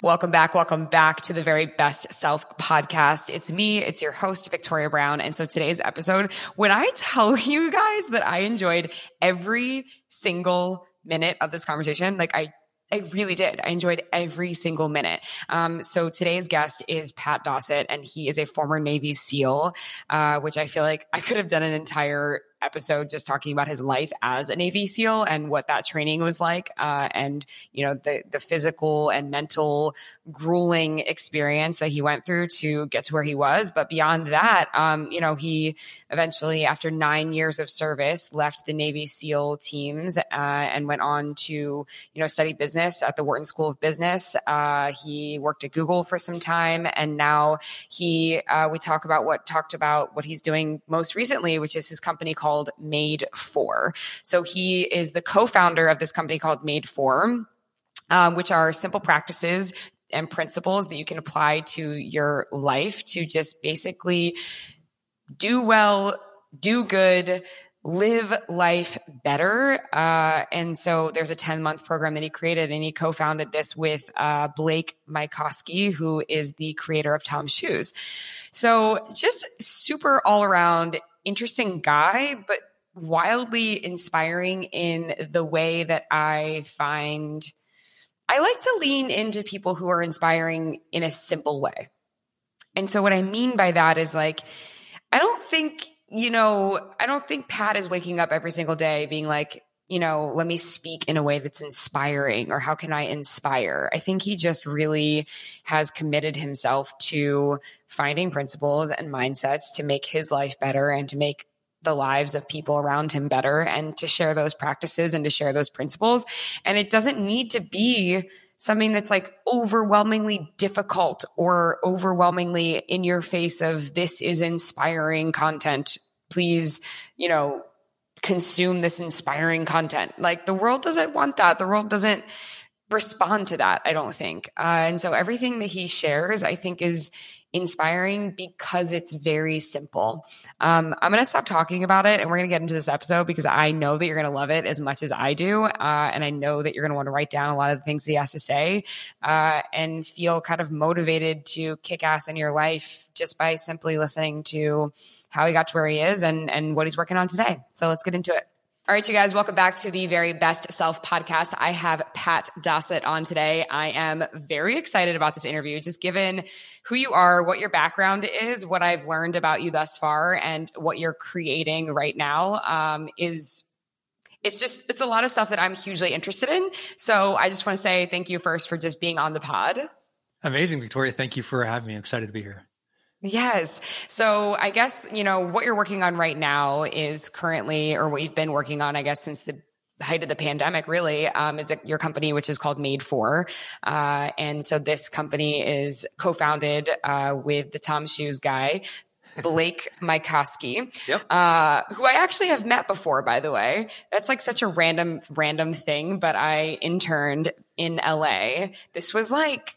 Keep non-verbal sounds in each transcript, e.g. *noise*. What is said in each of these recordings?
Welcome back. Welcome back to the very best self podcast. It's me. It's your host, Victoria Brown. And so today's episode, when I tell *laughs* you guys that I enjoyed every single minute of this conversation, like I I really did. I enjoyed every single minute. Um, so today's guest is Pat Dossett, and he is a former Navy SEAL, uh, which I feel like I could have done an entire episode just talking about his life as a Navy SEAL and what that training was like, uh, and you know the the physical and mental grueling experience that he went through to get to where he was. But beyond that, um, you know, he eventually, after nine years of service, left the Navy SEAL teams uh, and went on to you know study business at the Wharton School of Business. Uh, he worked at Google for some time, and now he uh, we talk about what talked about what he's doing most recently, which is his company called called Made For. So he is the co-founder of this company called Made For, um, which are simple practices and principles that you can apply to your life to just basically do well, do good, live life better. Uh, and so there's a 10 month program that he created and he co-founded this with, uh, Blake Mycoskie, who is the creator of Tom's shoes. So just super all around interesting guy, but wildly inspiring in the way that I find I like to lean into people who are inspiring in a simple way. And so what I mean by that is like, I don't think, you know, I don't think Pat is waking up every single day being like, you know, let me speak in a way that's inspiring or how can I inspire? I think he just really has committed himself to finding principles and mindsets to make his life better and to make the lives of people around him better and to share those practices and to share those principles. And it doesn't need to be something that's like overwhelmingly difficult or overwhelmingly in your face of this is inspiring content. Please, you know, consume this inspiring content. Like the world doesn't want that. The world doesn't respond to that, I don't think. Uh, and so everything that he shares, I think is inspiring because it's very simple. Um, I'm going to stop talking about it and we're going to get into this episode because I know that you're going to love it as much as I do. Uh, and I know that you're going to want to write down a lot of the things he has to say uh, and feel kind of motivated to kick ass in your life just by simply listening to how he got to where he is and, and what he's working on today. So let's get into it. All right, you guys, welcome back to the very best self podcast. I have Pat Dossett on today. I am very excited about this interview, just given who you are, what your background is, what I've learned about you thus far, and what you're creating right now um, is. It's just, it's a lot of stuff that I'm hugely interested in. So I just want to say thank you first for just being on the pod. Amazing, Victoria. Thank you for having me. I'm excited to be here. Yes. So I guess, you know, what you're working on right now is currently, or what you've been working on, I guess, since the height of the pandemic really um, is your company which is called made for uh, and so this company is co-founded uh, with the tom shoes guy Blake *laughs* Mycoskie, yep. uh, who I actually have met before, by the way. That's like such a random, random thing, but I interned in LA. This was like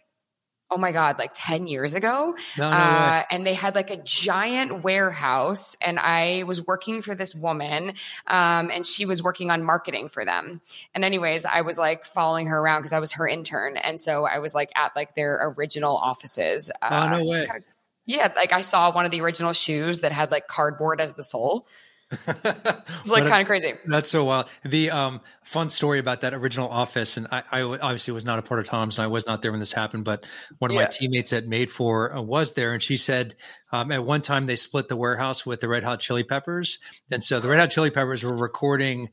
oh my god like 10 years ago. No, no uh, and they had like a giant warehouse and i was working for this woman um, and she was working on marketing for them. And anyways i was like following her around because i was her intern and so i was like at like their original offices uh, oh no way. kind of, yeah like i saw one of the original shoes that had like cardboard as the sole *laughs* it's like kind of crazy. That's so wild. The um, fun story about that original office, and I, I, obviously was not a part of Tom's, and I was not there when this happened. But one of yeah. my teammates at Made For uh, was there, and she said um, at one time they split the warehouse with the Red Hot Chili Peppers, and so the Red Hot Chili Peppers were recording.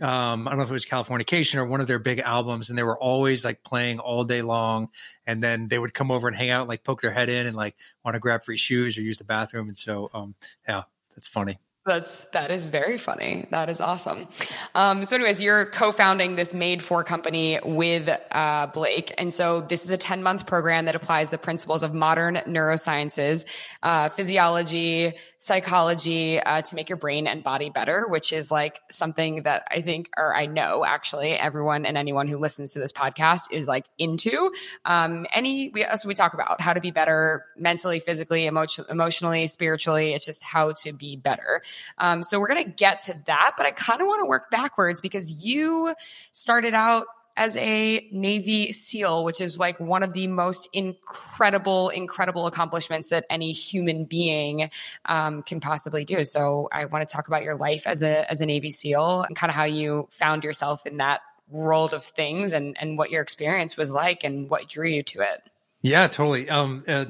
Um, I don't know if it was Californication or one of their big albums, and they were always like playing all day long. And then they would come over and hang out, and, like poke their head in, and like want to grab free shoes or use the bathroom. And so, um, yeah, that's funny. That's that is very funny. That is awesome. Um, so, anyways, you're co-founding this Made for company with uh, Blake, and so this is a 10 month program that applies the principles of modern neurosciences, uh, physiology, psychology uh, to make your brain and body better. Which is like something that I think, or I know actually, everyone and anyone who listens to this podcast is like into. Um, any we as we talk about how to be better mentally, physically, emotion, emotionally, spiritually. It's just how to be better. Um, so we're going to get to that, but I kind of want to work backwards because you started out as a Navy SEAL, which is like one of the most incredible, incredible accomplishments that any human being um, can possibly do. So I want to talk about your life as a as a Navy SEAL and kind of how you found yourself in that world of things and and what your experience was like and what drew you to it. Yeah, totally. Um, uh,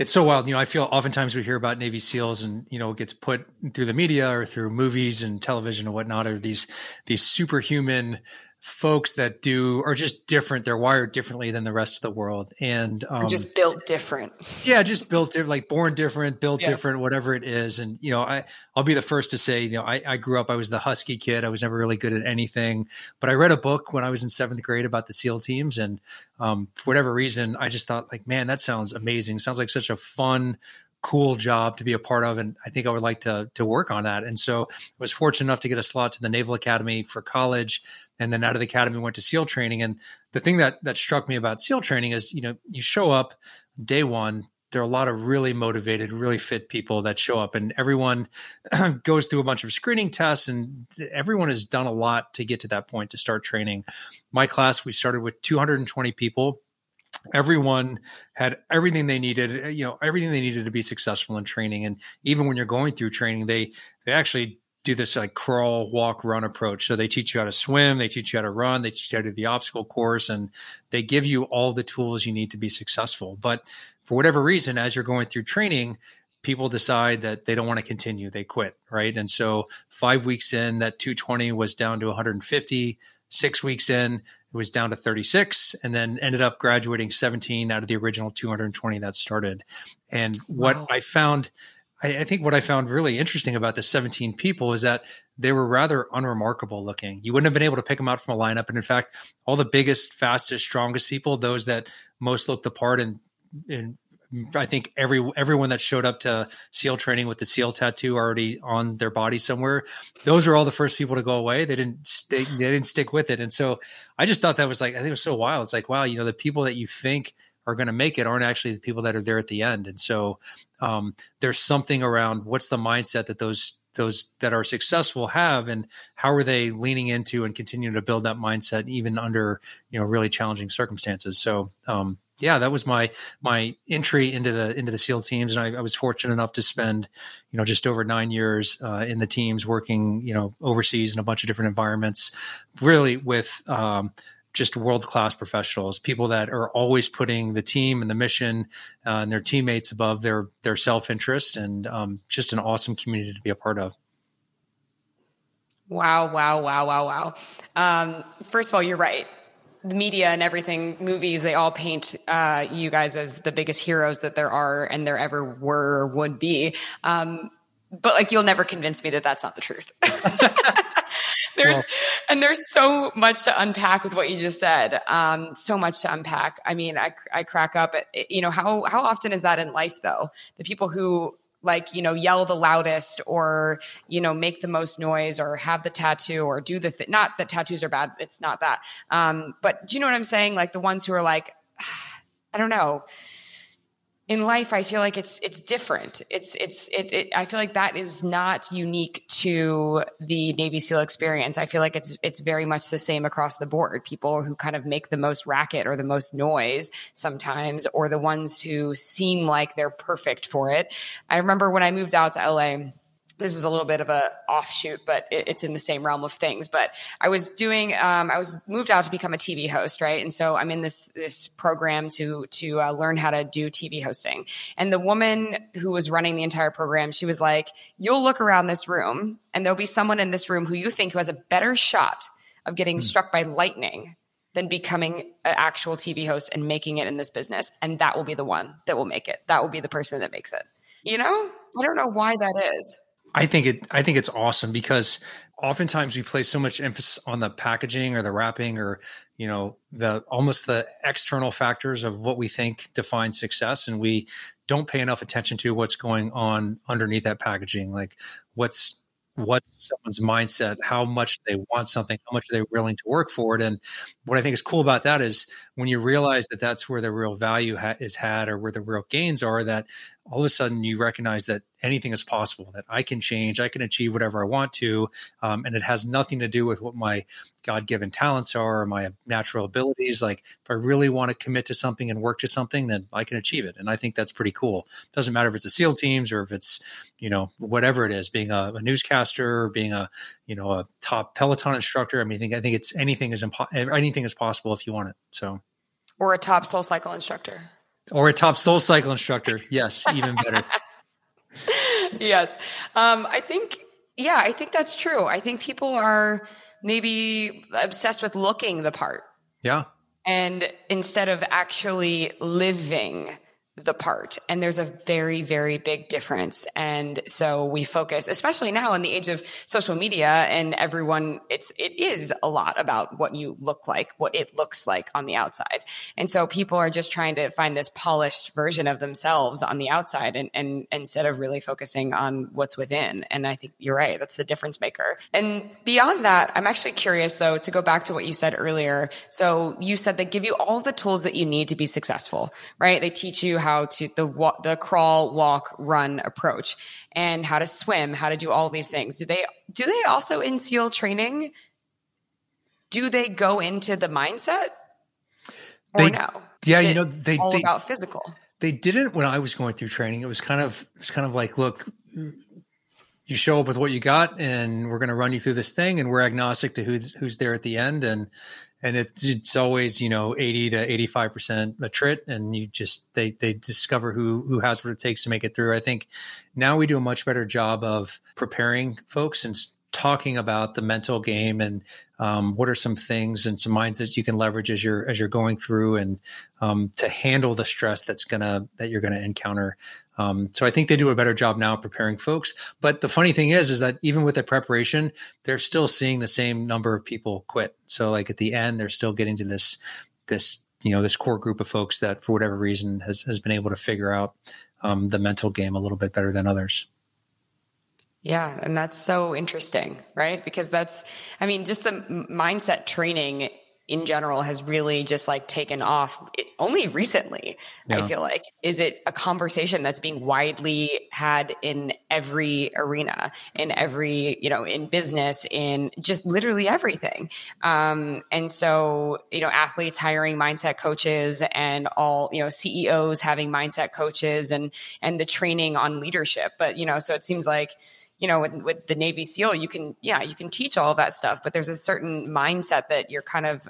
it's so wild. You know, I feel oftentimes we hear about Navy SEALs and, you know, it gets put through the media or through movies and television and whatnot, or these, these superhuman folks that do are just different. They're wired differently than the rest of the world, and um, just built different. Yeah, just built different, like born different, built yeah. different, whatever it is. And you know, I I'll be the first to say, you know, I, I grew up. I was the husky kid. I was never really good at anything, but I read a book when I was in seventh grade about the SEAL teams, and um, for whatever reason, I just thought, like, man, that sounds amazing. Sounds like such a fun cool job to be a part of and i think i would like to to work on that and so i was fortunate enough to get a slot to the naval academy for college and then out of the academy went to SEAL training. And the thing that that struck me about SEAL training is, you know, you show up day one. There are a lot of really motivated, really fit people that show up, and everyone *clears throat* goes through a bunch of screening tests, and everyone has done a lot to get to that point to start training. My class, we started with 220 people everyone had everything they needed you know everything they needed to be successful in training and even when you're going through training they they actually do this like crawl, walk, run approach. So they teach you how to swim, they teach you how to run, they teach you how to do the obstacle course, and they give you all the tools you need to be successful. But for whatever reason, as you're going through training, people decide that they don't want to continue, they quit, right? And so five weeks in, that 220 was down to 150. Six weeks in, it was down to 36, and then ended up graduating 17 out of the original 220 that started. And what wow. I found I, I, think what I found really interesting about the 17 people is that they were rather unremarkable looking. You wouldn't have been able to pick them out from a lineup. And in fact, all the biggest, fastest, strongest people, those that most looked the part and, and I think every everyone that showed up to SEAL training with the SEAL tattoo already on their body somewhere, those are all the first people to go away. They didn't stick. They didn't stick with it, and so I just thought that was like I think it was so wild. It's like wow, you know, the people that you think are going to make it aren't actually the people that are there at the end. And so um, there's something around what's the mindset that those those that are successful have and how are they leaning into and continuing to build that mindset even under you know really challenging circumstances so um, yeah that was my my entry into the into the seal teams and I, I was fortunate enough to spend you know just over nine years uh, in the teams working you know overseas in a bunch of different environments really with um, just world class professionals, people that are always putting the team and the mission uh, and their teammates above their their self interest, and um, just an awesome community to be a part of. Wow! Wow! Wow! Wow! Wow! Um, first of all, you're right. The media and everything, movies, they all paint uh, you guys as the biggest heroes that there are and there ever were or would be. Um, but like, you'll never convince me that that's not the truth. *laughs* *laughs* there's well, and there's so much to unpack with what you just said. Um, so much to unpack. I mean, I I crack up. At, you know how how often is that in life though? The people who like you know yell the loudest or you know make the most noise or have the tattoo or do the th- not that tattoos are bad it's not that um but do you know what i'm saying like the ones who are like *sighs* i don't know in life i feel like it's it's different. It's it's it, it, i feel like that is not unique to the navy seal experience. I feel like it's it's very much the same across the board. People who kind of make the most racket or the most noise sometimes or the ones who seem like they're perfect for it. I remember when i moved out to la this is a little bit of a offshoot, but it, it's in the same realm of things. But I was doing, um, I was moved out to become a TV host, right? And so I'm in this this program to to uh, learn how to do TV hosting. And the woman who was running the entire program, she was like, "You'll look around this room, and there'll be someone in this room who you think who has a better shot of getting mm. struck by lightning." Than becoming an actual TV host and making it in this business. And that will be the one that will make it. That will be the person that makes it. You know, I don't know why that is. I think it I think it's awesome because oftentimes we place so much emphasis on the packaging or the wrapping or you know the almost the external factors of what we think define success and we don't pay enough attention to what's going on underneath that packaging like what's what's someone's mindset, how much they want something, how much are they're willing to work for it. And what I think is cool about that is when you realize that that's where the real value ha- is had or where the real gains are, that all of a sudden you recognize that anything is possible, that I can change, I can achieve whatever I want to. Um, and it has nothing to do with what my God given talents are or my natural abilities. Like if I really want to commit to something and work to something, then I can achieve it. And I think that's pretty cool. It doesn't matter if it's a SEAL teams or if it's, you know, whatever it is, being a, a newscaster or being a, you know, a top Peloton instructor. I mean, I think, I think it's anything is impo- anything is possible if you want it. So, or a top soul cycle instructor or a top soul cycle instructor. Yes, even better. *laughs* yes. Um, I think, yeah, I think that's true. I think people are maybe obsessed with looking the part. Yeah. And instead of actually living the part. And there's a very, very big difference. And so we focus, especially now in the age of social media and everyone, it's, it is a lot about what you look like, what it looks like on the outside. And so people are just trying to find this polished version of themselves on the outside and, and instead of really focusing on what's within. And I think you're right. That's the difference maker. And beyond that, I'm actually curious though, to go back to what you said earlier. So you said they give you all the tools that you need to be successful, right? They teach you how how to the the crawl, walk, run approach, and how to swim, how to do all these things. Do they do they also in SEAL training? Do they go into the mindset or they, no? Yeah, you know they all they, about physical. They didn't when I was going through training. It was kind of it's kind of like, look, you show up with what you got, and we're going to run you through this thing, and we're agnostic to who's who's there at the end, and and it's, it's always you know 80 to 85 percent attrit and you just they they discover who who has what it takes to make it through. I think now we do a much better job of preparing folks and talking about the mental game and um, what are some things and some mindsets you can leverage as you're as you're going through and um, to handle the stress that's gonna that you're gonna encounter um, so I think they do a better job now preparing folks. But the funny thing is, is that even with the preparation, they're still seeing the same number of people quit. So like at the end, they're still getting to this, this, you know, this core group of folks that for whatever reason has, has been able to figure out um, the mental game a little bit better than others. Yeah, and that's so interesting, right? Because that's, I mean, just the mindset training in general has really just like taken off only recently yeah. i feel like is it a conversation that's being widely had in every arena in every you know in business in just literally everything um, and so you know athletes hiring mindset coaches and all you know ceos having mindset coaches and and the training on leadership but you know so it seems like you know, with, with, the Navy SEAL, you can, yeah, you can teach all that stuff, but there's a certain mindset that you're kind of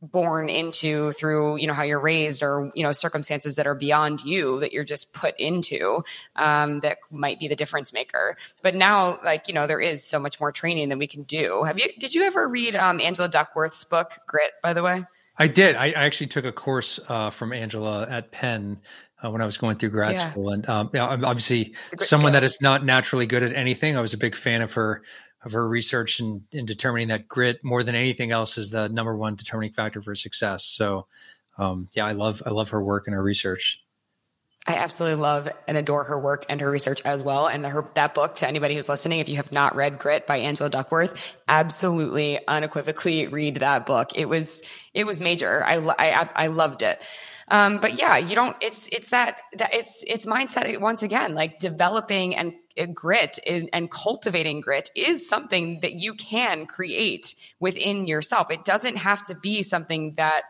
born into through you know how you're raised or you know circumstances that are beyond you that you're just put into um, that might be the difference maker. But now like you know there is so much more training than we can do. Have you did you ever read um, angela duckworth's book grit by the way? I did. I, I actually took a course uh, from angela at penn uh, when I was going through grad yeah. school. And um, obviously someone that is not naturally good at anything. I was a big fan of her of her research in, in determining that grit more than anything else is the number one determining factor for success. So, um, yeah, I love I love her work and her research. I absolutely love and adore her work and her research as well. And the, her, that book, to anybody who's listening, if you have not read Grit by Angela Duckworth, absolutely unequivocally read that book. It was it was major. I I, I loved it. Um, but yeah, you don't. It's it's that that it's it's mindset once again, like developing and grit and cultivating grit is something that you can create within yourself. It doesn't have to be something that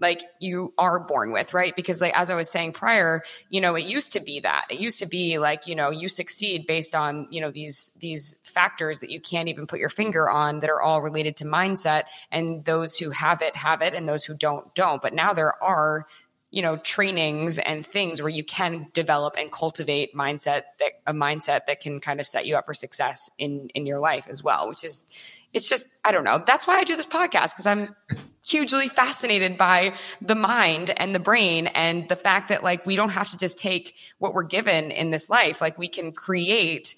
like you are born with, right? Because like as I was saying prior, you know, it used to be that. It used to be like, you know, you succeed based on, you know, these these factors that you can't even put your finger on that are all related to mindset and those who have it have it and those who don't don't. But now there are you know trainings and things where you can develop and cultivate mindset that a mindset that can kind of set you up for success in in your life as well which is it's just i don't know that's why i do this podcast because i'm hugely fascinated by the mind and the brain and the fact that like we don't have to just take what we're given in this life like we can create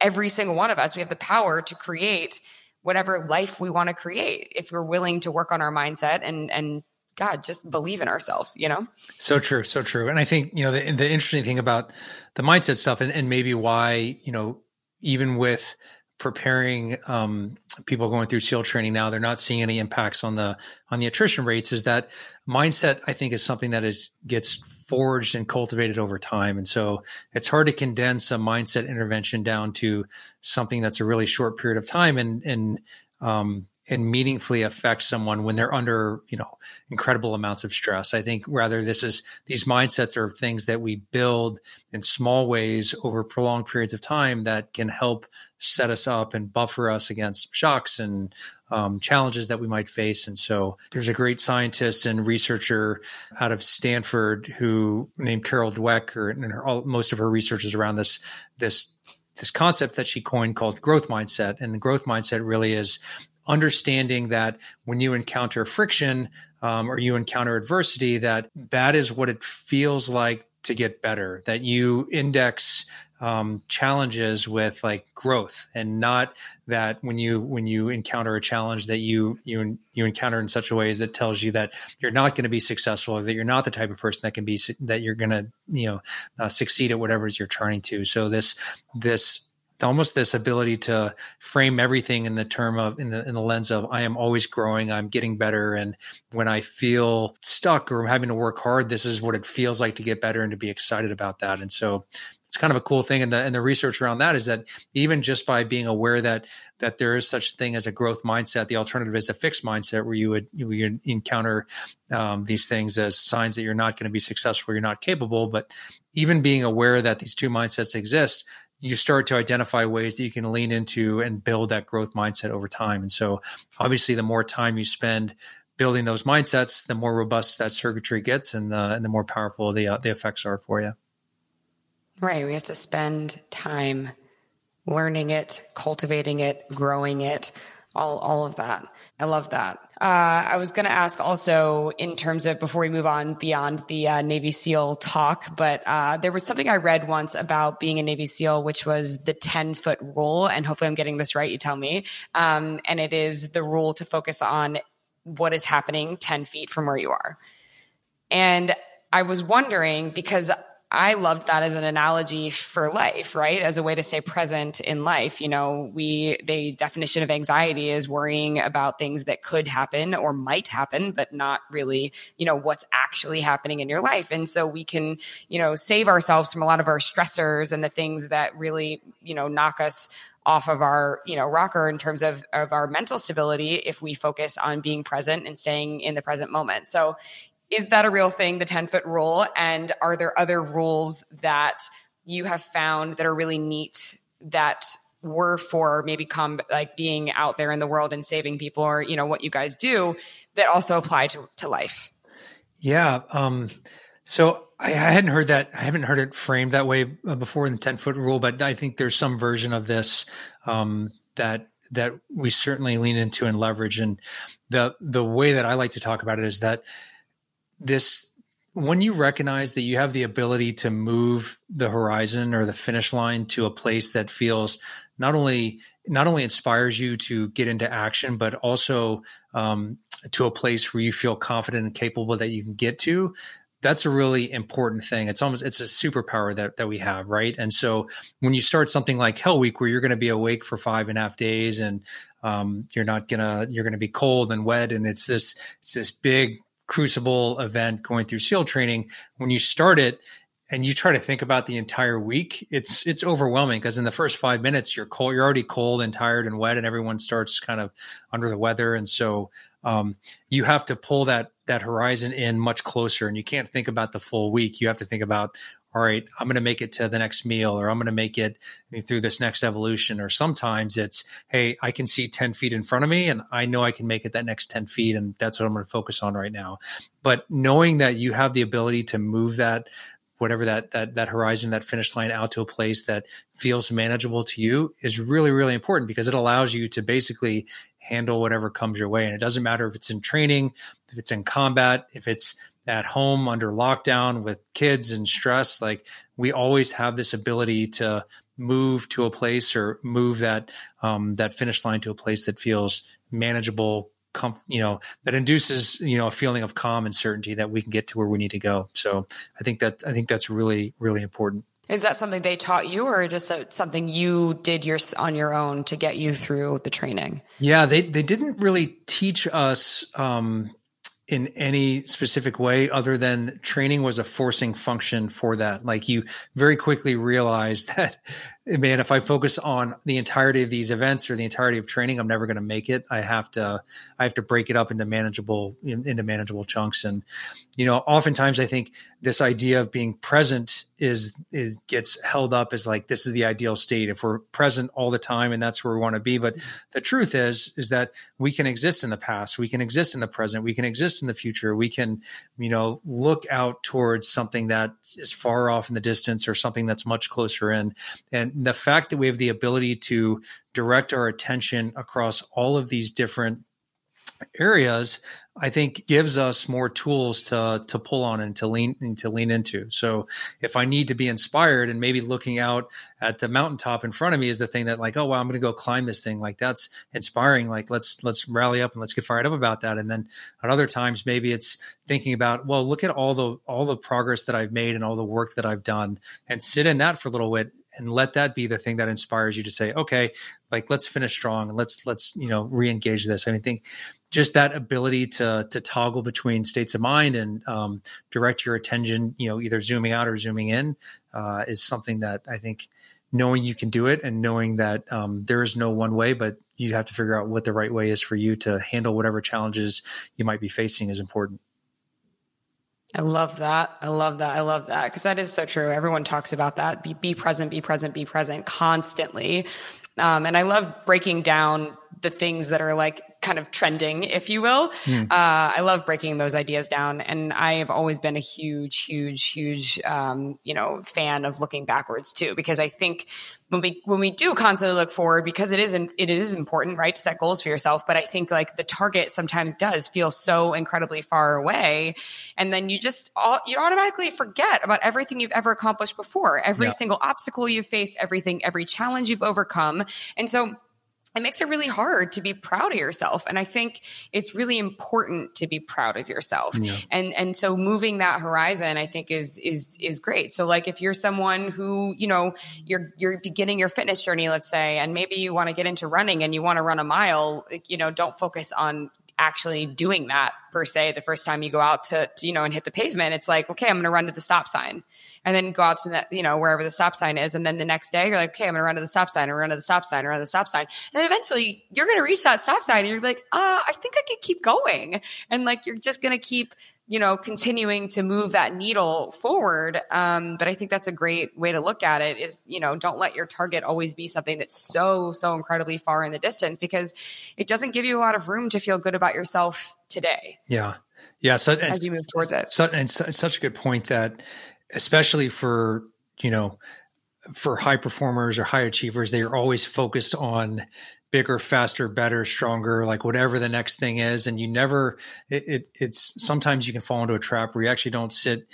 every single one of us, we have the power to create whatever life we want to create if we're willing to work on our mindset and and God, just believe in ourselves, you know? So true, so true. And I think, you know, the, the interesting thing about the mindset stuff and, and maybe why, you know, even with preparing um, people going through SEAL training now, they're not seeing any impacts on the on the attrition rates. Is that mindset? I think is something that is gets forged and cultivated over time, and so it's hard to condense a mindset intervention down to something that's a really short period of time and and um, and meaningfully affect someone when they're under you know incredible amounts of stress i think rather this is these mindsets are things that we build in small ways over prolonged periods of time that can help set us up and buffer us against shocks and um, challenges that we might face and so there's a great scientist and researcher out of stanford who named carol dweck or, and her, all, most of her research is around this this this concept that she coined called growth mindset. And the growth mindset really is understanding that when you encounter friction um, or you encounter adversity, that that is what it feels like to get better. That you index um, challenges with like growth, and not that when you when you encounter a challenge that you you you encounter in such a way that tells you that you're not going to be successful, or that you're not the type of person that can be that you're going to you know uh, succeed at whatever it is you're trying to. So this this almost this ability to frame everything in the term of in the in the lens of I am always growing, I'm getting better, and when I feel stuck or I'm having to work hard, this is what it feels like to get better and to be excited about that. And so it's kind of a cool thing and the and the research around that is that even just by being aware that that there is such thing as a growth mindset the alternative is a fixed mindset where you would you encounter um, these things as signs that you're not going to be successful you're not capable but even being aware that these two mindsets exist you start to identify ways that you can lean into and build that growth mindset over time. And so, obviously, the more time you spend building those mindsets, the more robust that circuitry gets, and the and the more powerful the uh, the effects are for you. Right. We have to spend time learning it, cultivating it, growing it, all all of that. I love that. Uh, I was going to ask also in terms of before we move on beyond the uh, Navy SEAL talk, but uh, there was something I read once about being a Navy SEAL, which was the 10 foot rule. And hopefully I'm getting this right, you tell me. Um, and it is the rule to focus on what is happening 10 feet from where you are. And I was wondering because I loved that as an analogy for life, right? As a way to stay present in life. You know, we, the definition of anxiety is worrying about things that could happen or might happen, but not really, you know, what's actually happening in your life. And so we can, you know, save ourselves from a lot of our stressors and the things that really, you know, knock us off of our you know rocker in terms of of our mental stability if we focus on being present and staying in the present moment so is that a real thing, the 10 foot rule? And are there other rules that you have found that are really neat that were for maybe come like being out there in the world and saving people or, you know, what you guys do that also apply to, to life? Yeah. Um, so I, I hadn't heard that. I haven't heard it framed that way uh, before in the 10 foot rule, but I think there's some version of this, um, that, that we certainly lean into and leverage. And the, the way that I like to talk about it is that, this when you recognize that you have the ability to move the horizon or the finish line to a place that feels not only not only inspires you to get into action, but also um, to a place where you feel confident and capable that you can get to. That's a really important thing. It's almost it's a superpower that that we have, right? And so when you start something like Hell Week, where you're going to be awake for five and a half days, and um, you're not gonna you're to be cold and wet, and it's this it's this big crucible event going through SEAL training, when you start it and you try to think about the entire week, it's it's overwhelming because in the first five minutes you're cold, you're already cold and tired and wet, and everyone starts kind of under the weather, and so um, you have to pull that that horizon in much closer, and you can't think about the full week. You have to think about all right, I'm going to make it to the next meal or I'm going to make it through this next evolution. Or sometimes it's, hey, I can see 10 feet in front of me and I know I can make it that next 10 feet. And that's what I'm going to focus on right now. But knowing that you have the ability to move that, whatever that, that, that horizon, that finish line out to a place that feels manageable to you is really, really important because it allows you to basically handle whatever comes your way. And it doesn't matter if it's in training, if it's in combat, if it's at home under lockdown with kids and stress like we always have this ability to move to a place or move that um, that finish line to a place that feels manageable com- you know that induces you know a feeling of calm and certainty that we can get to where we need to go. So i think that i think that's really really important. Is that something they taught you or just something you did your, on your own to get you through the training? Yeah they they didn't really teach us um, in any specific way other than training was a forcing function for that. Like you very quickly realize *laughs* that, man, if I focus on the entirety of these events or the entirety of training, I'm never going to make it. I have to, I have to break it up into manageable, into manageable chunks. And, you know, oftentimes I think this idea of being present is is gets held up as like this is the ideal state if we're present all the time and that's where we want to be. But mm-hmm. the truth is is that we can exist in the past. We can exist in the present. We can exist in the future. We can you know look out towards something that is far off in the distance or something that's much closer in. And the fact that we have the ability to direct our attention across all of these different areas I think gives us more tools to to pull on and to lean and to lean into. So if I need to be inspired and maybe looking out at the mountaintop in front of me is the thing that like, oh wow, I'm gonna go climb this thing. Like that's inspiring. Like let's let's rally up and let's get fired up about that. And then at other times maybe it's thinking about, well, look at all the all the progress that I've made and all the work that I've done and sit in that for a little bit and let that be the thing that inspires you to say okay like let's finish strong and let's let's you know re-engage this. I mean, think just that ability to to toggle between states of mind and um, direct your attention you know either zooming out or zooming in uh, is something that i think knowing you can do it and knowing that um, there is no one way but you have to figure out what the right way is for you to handle whatever challenges you might be facing is important I love that. I love that. I love that because that is so true. Everyone talks about that. Be, be present, be present, be present constantly. Um, and I love breaking down the things that are like kind of trending, if you will. Mm. Uh, I love breaking those ideas down. And I have always been a huge, huge, huge, um, you know, fan of looking backwards too, because I think when we when we do constantly look forward because it is it is important right to set goals for yourself but i think like the target sometimes does feel so incredibly far away and then you just you automatically forget about everything you've ever accomplished before every yeah. single obstacle you've faced everything every challenge you've overcome and so it makes it really hard to be proud of yourself. And i think it's really important to be proud of yourself. Yeah. and and so moving that horizon i think is is is great. So like if you're someone who you know you're you're beginning your fitness journey let's say and maybe you want to get into running and you want to run a mile you know don't focus on actually doing that per se the first time you go out to, to, you know and hit the pavement it's like okay i'm going to run to the stop sign. And then go out to that you know wherever the stop sign is and then the next day you're like okay i'm going to run to the stop sign and run to the stop sign or run to the stop sign. And then eventually you're going to reach that stop sign and you're like uh i think i could keep going. And like you're just going to keep you know, continuing to move that needle forward. Um, but I think that's a great way to look at it is, you know, don't let your target always be something that's so, so incredibly far in the distance because it doesn't give you a lot of room to feel good about yourself today. Yeah. Yeah. So, as you move towards it. So, and so, such a good point that, especially for, you know, for high performers or high achievers, they are always focused on bigger, faster, better, stronger, like whatever the next thing is. And you never, it, it, it's sometimes you can fall into a trap where you actually don't sit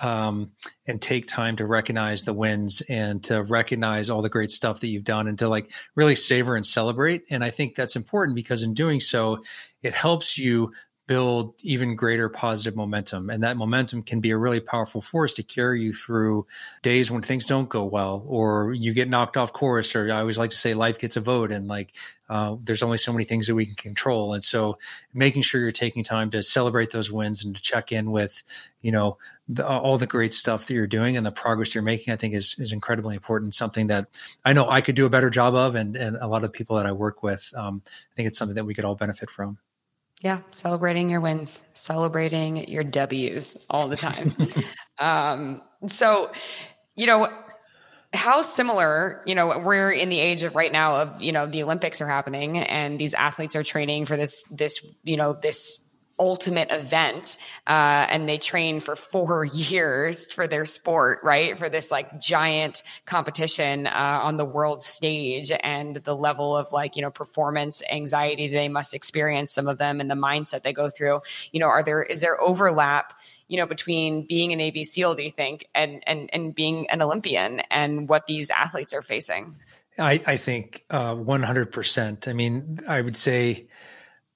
um, and take time to recognize the wins and to recognize all the great stuff that you've done and to like really savor and celebrate. And I think that's important because in doing so, it helps you build even greater positive momentum. And that momentum can be a really powerful force to carry you through days when things don't go well or you get knocked off course. Or I always like to say life gets a vote and like uh, there's only so many things that we can control. And so making sure you're taking time to celebrate those wins and to check in with, you know, the, all the great stuff that you're doing and the progress you're making, I think is, is incredibly important. Something that I know I could do a better job of. And, and a lot of people that I work with, um, I think it's something that we could all benefit from. Yeah, celebrating your wins, celebrating your W's all the time. *laughs* um, so, you know, how similar, you know, we're in the age of right now of, you know, the Olympics are happening and these athletes are training for this, this, you know, this ultimate event uh, and they train for four *laughs* years for their sport right? For this like giant competition uh, on the world stage and the level of like you know performance anxiety they must experience some of them and the mindset they go through. You know are there is there overlap you know between being a navy seal do you think and and and being an olympian and what these athletes are facing? I i think uh, 100% i mean i would say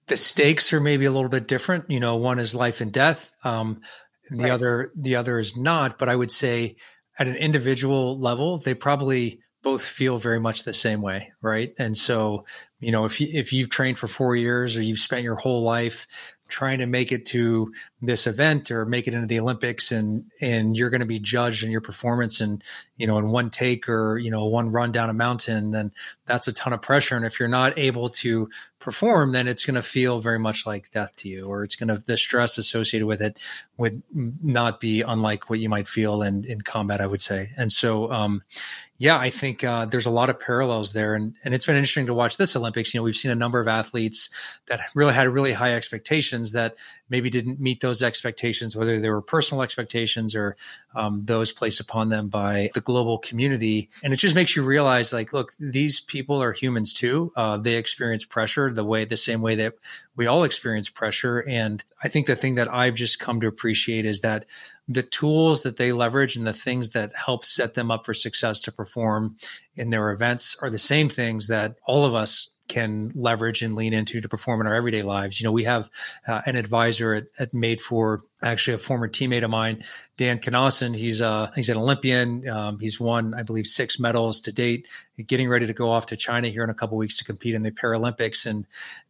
the stakes are maybe a little bit different. You know, one is life and death. Um, and the right. other, the other is not. But I would say at an individual level, they probably both feel very much the same way, right? And so, you know, if you, if you've trained for four years or you've spent your whole life trying to make it to this event or make it into the Olympics and and you're going to be judged in your performance and you know in one take or you know one run down a mountain then that's a ton of pressure. And if you're not able to perform then it's going to feel very much like death to you or it's going to the stress associated with it would not be unlike what you might feel in in combat I would say. And so um yeah, I think uh, there's a lot of parallels there, and and it's been interesting to watch this Olympics. You know, we've seen a number of athletes that really had really high expectations that maybe didn't meet those expectations, whether they were personal expectations or um, those placed upon them by the global community. And it just makes you realize, like, look, these people are humans too. Uh, they experience pressure the way, the same way that we all experience pressure. And I think the thing that I've just come to appreciate is that the tools that they leverage and the things that help set them up for success to perform in their events are the same things that all of us can leverage and lean into to perform in our everyday lives. You know, we have uh, an advisor at, at Made for actually a former teammate of mine, Dan Cnossen. He's uh he's an Olympian. Um, he's won, I believe, six medals to date. Getting ready to go off to China here in a couple weeks to compete in the Paralympics. And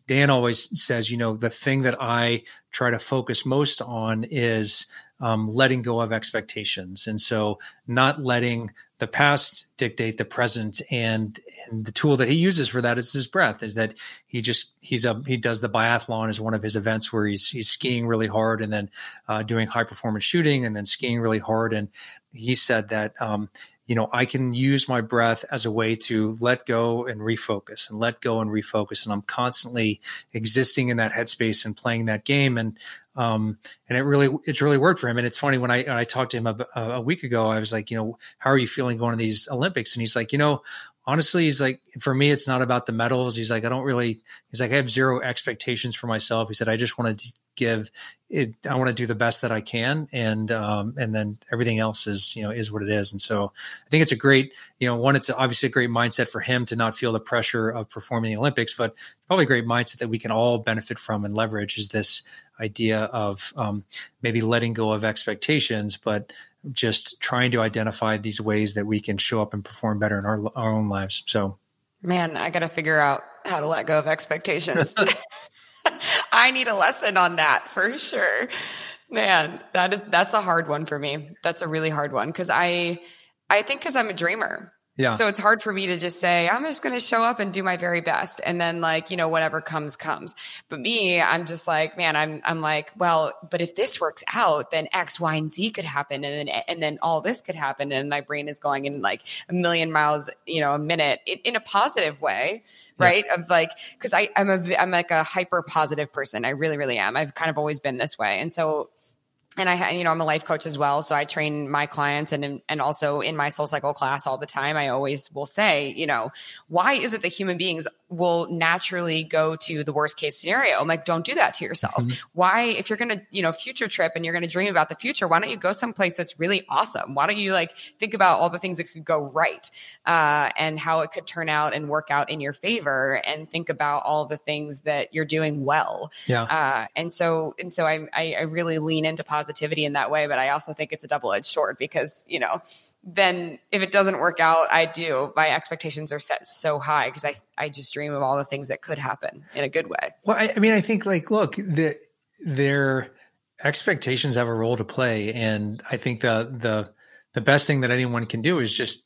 Dan always says, you know, the thing that I try to focus most on is um, letting go of expectations. And so not letting the past dictate the present. And, and the tool that he uses for that is his breath, is that he just, he's a, he does the biathlon as one of his events where he's, he's skiing really hard and then uh, doing high performance shooting and then skiing really hard. And he said that, um, you know, I can use my breath as a way to let go and refocus and let go and refocus. And I'm constantly existing in that headspace and playing that game. And, um, and it really, it's really worked for him. And it's funny when I, when I talked to him a, a week ago, I was like, you know, how are you feeling going to these Olympics? And he's like, you know, honestly, he's like, for me, it's not about the medals. He's like, I don't really, he's like, I have zero expectations for myself. He said, I just want to give it, I want to do the best that I can. And, um, and then everything else is, you know, is what it is. And so I think it's a great, you know, one, it's obviously a great mindset for him to not feel the pressure of performing the Olympics, but probably a great mindset that we can all benefit from and leverage is this idea of, um, maybe letting go of expectations, but just trying to identify these ways that we can show up and perform better in our, our own lives. So, man, I got to figure out how to let go of expectations. *laughs* I need a lesson on that for sure. Man, that is that's a hard one for me. That's a really hard one cuz I I think cuz I'm a dreamer. Yeah. So it's hard for me to just say, I'm just going to show up and do my very best. And then like, you know, whatever comes, comes. But me, I'm just like, man, I'm, I'm like, well, but if this works out, then X, Y, and Z could happen. And then, and then all this could happen. And my brain is going in like a million miles, you know, a minute in, in a positive way. Right. Yeah. Of like, cause I, I'm a, I'm like a hyper positive person. I really, really am. I've kind of always been this way. And so and I, you know, I'm a life coach as well. So I train my clients and, and also in my soul cycle class all the time, I always will say, you know, why is it that human beings will naturally go to the worst case scenario. I'm like, don't do that to yourself. Mm-hmm. Why, if you're going to, you know, future trip and you're going to dream about the future, why don't you go someplace that's really awesome? Why don't you like think about all the things that could go right uh, and how it could turn out and work out in your favor and think about all the things that you're doing well. Yeah. Uh, and so, and so I, I, I really lean into positivity in that way, but I also think it's a double edged sword because, you know, then if it doesn't work out, I do. My expectations are set so high because I I just dream of all the things that could happen in a good way. Well, I, I mean, I think like look, the, their expectations have a role to play, and I think the the the best thing that anyone can do is just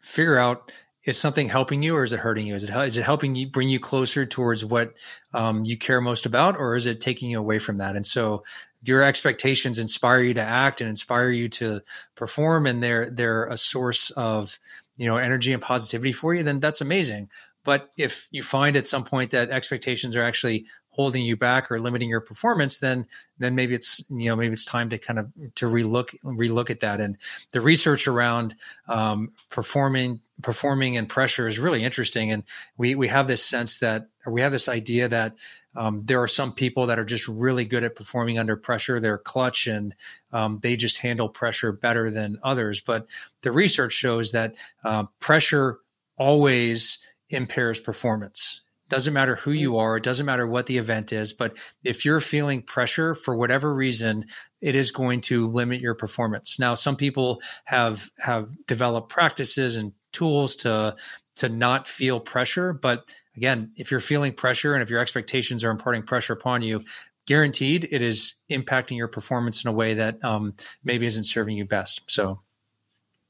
figure out is something helping you or is it hurting you? Is it is it helping you bring you closer towards what um, you care most about, or is it taking you away from that? And so your expectations inspire you to act and inspire you to perform and they're they're a source of you know energy and positivity for you then that's amazing but if you find at some point that expectations are actually holding you back or limiting your performance, then then maybe it's you know maybe it's time to kind of to relook relook at that. And the research around um, performing performing and pressure is really interesting. And we we have this sense that or we have this idea that um, there are some people that are just really good at performing under pressure. They're clutch and um, they just handle pressure better than others. But the research shows that uh, pressure always impairs performance. Doesn't matter who you are, it doesn't matter what the event is, but if you're feeling pressure for whatever reason, it is going to limit your performance. Now, some people have have developed practices and tools to to not feel pressure, but again, if you're feeling pressure and if your expectations are imparting pressure upon you, guaranteed it is impacting your performance in a way that um, maybe isn't serving you best. So.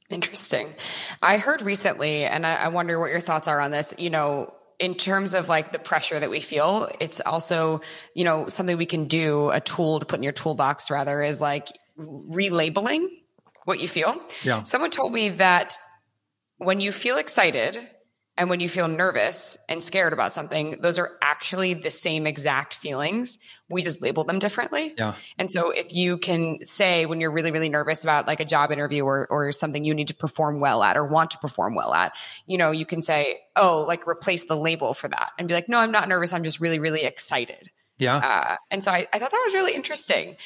Interesting. I heard recently, and I, I wonder what your thoughts are on this. You know, in terms of like the pressure that we feel, it's also, you know, something we can do, a tool to put in your toolbox rather is like relabeling what you feel. Yeah. Someone told me that when you feel excited, and when you feel nervous and scared about something, those are actually the same exact feelings. We just label them differently. Yeah. And so if you can say when you're really, really nervous about like a job interview or, or something you need to perform well at or want to perform well at, you know, you can say, oh, like replace the label for that and be like, no, I'm not nervous. I'm just really, really excited. Yeah. Uh, and so I, I thought that was really interesting.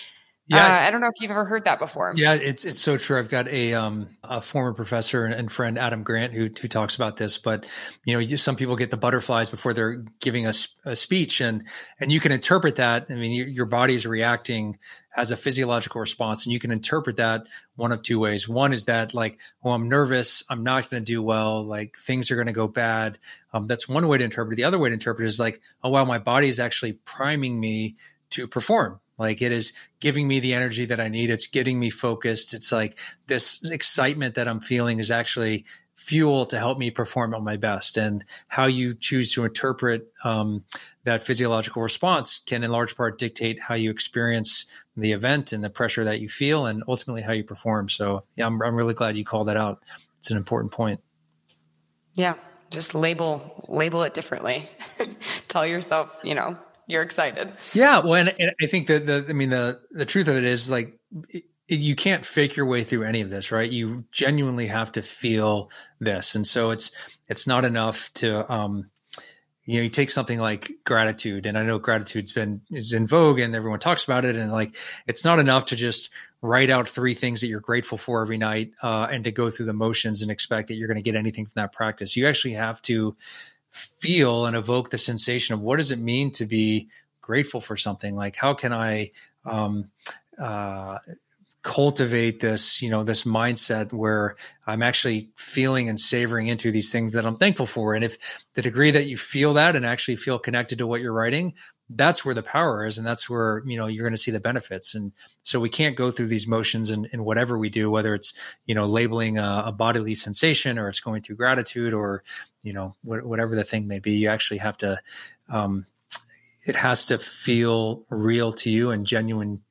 Yeah, uh, I don't know if you've ever heard that before. Yeah, it's it's so true. I've got a um a former professor and friend Adam Grant who who talks about this. But you know, some people get the butterflies before they're giving us a, a, speech, and and you can interpret that. I mean, your, your body is reacting as a physiological response, and you can interpret that one of two ways. One is that like, oh, I'm nervous, I'm not going to do well, like things are going to go bad. Um, that's one way to interpret it. The other way to interpret it is like, oh wow, my body is actually priming me to perform like it is giving me the energy that I need. It's getting me focused. It's like this excitement that I'm feeling is actually fuel to help me perform at my best. And how you choose to interpret um, that physiological response can, in large part, dictate how you experience the event and the pressure that you feel, and ultimately how you perform. So, yeah, I'm, I'm really glad you called that out. It's an important point. Yeah, just label label it differently. *laughs* Tell yourself, you know, you're excited. Yeah, well, and, and I think that the I mean the the truth of it is like it, you can't fake your way through any of this, right? You genuinely have to feel this, and so it's it's not enough to um, you know you take something like gratitude, and I know gratitude's been is in vogue, and everyone talks about it, and like it's not enough to just write out three things that you're grateful for every night uh, and to go through the motions and expect that you're going to get anything from that practice. You actually have to feel and evoke the sensation of what does it mean to be grateful for something? Like how can i um, uh, cultivate this you know this mindset where i'm actually feeling and savoring into these things that i'm thankful for? And if the degree that you feel that and actually feel connected to what you're writing that's where the power is and that's where you know you're going to see the benefits. And so we can't go through these motions in whatever we do whether it's you know labeling a, a bodily sensation or it's going through gratitude or you know wh- whatever the thing may be. You actually have to um, it has to feel real to you and genuine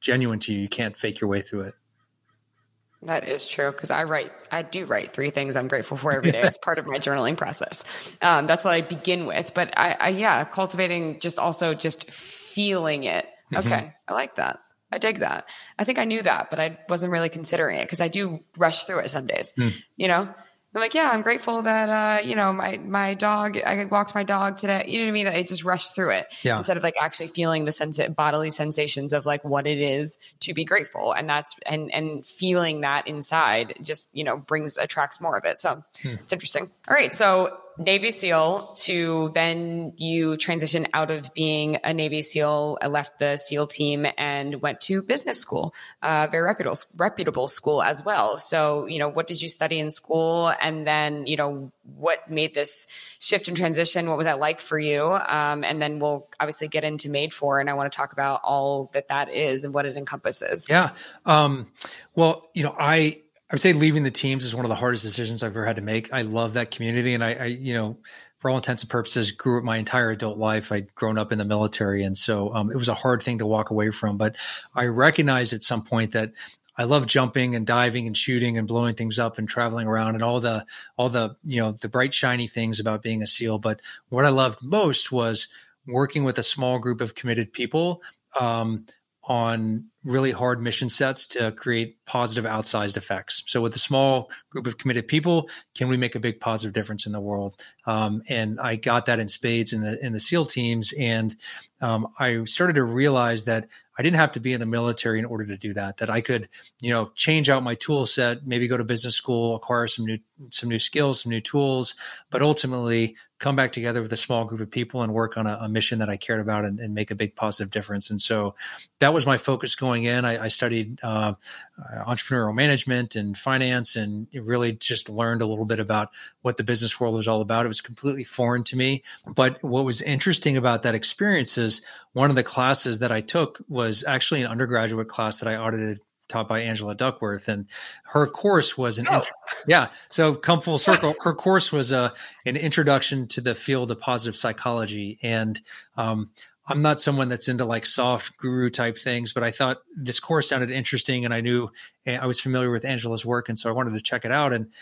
genuine to you. You can't fake your way through it that is true because I write, I do write three things I'm grateful for every day *laughs* as part of my journaling process. Um, that's what I begin with. But I, I, yeah, cultivating just also just feeling it. Mm-hmm. Okay, mm-hmm. I like that. I dig that. I think I knew that, but I wasn't really considering it because I do rush through it some days. Mm. You know, I'm like, yeah, I'm grateful that uh, you know my my dog. I walked my dog today. You know what I mean? I just rushed through it yeah. instead of like actually feeling the sense of bodily sensations of like what it is to be grateful, and that's and and feeling that inside just you know brings attracts more of it. So hmm. it's interesting. All right, so Navy SEAL to then you transition out of being a Navy SEAL, I left the SEAL team and went to business school, uh, very reputable, reputable school as well. So, you know, what did you study in school? And then, you know, what made this shift and transition? What was that like for you? Um, and then we'll obviously get into Made For, and I want to talk about all that that is and what it encompasses. Yeah. Um, well, you know, I, I would say leaving the teams is one of the hardest decisions I've ever had to make. I love that community, and I, I, you know, for all intents and purposes, grew up my entire adult life. I'd grown up in the military, and so um, it was a hard thing to walk away from. But I recognized at some point that I love jumping and diving and shooting and blowing things up and traveling around and all the all the you know the bright shiny things about being a SEAL. But what I loved most was working with a small group of committed people um, on really hard mission sets to create positive outsized effects. So with a small group of committed people, can we make a big positive difference in the world? Um, and I got that in spades in the in the SEAL teams, and um, I started to realize that I didn't have to be in the military in order to do that. That I could, you know, change out my tool set, maybe go to business school, acquire some new some new skills, some new tools, but ultimately come back together with a small group of people and work on a, a mission that I cared about and, and, make a big positive difference. And so that was my focus going in. I, I studied uh, entrepreneurial management and finance, and really just learned a little bit about what the business world was all about. It was completely foreign to me, but what was interesting about that experience is one of the classes that I took was actually an undergraduate class that I audited taught by Angela Duckworth, and her course was an oh. int- yeah. So come full circle, her course was a uh, an introduction to the field of positive psychology, and um, I'm not someone that's into like soft guru type things, but I thought this course sounded interesting, and I knew eh, I was familiar with Angela's work, and so I wanted to check it out. And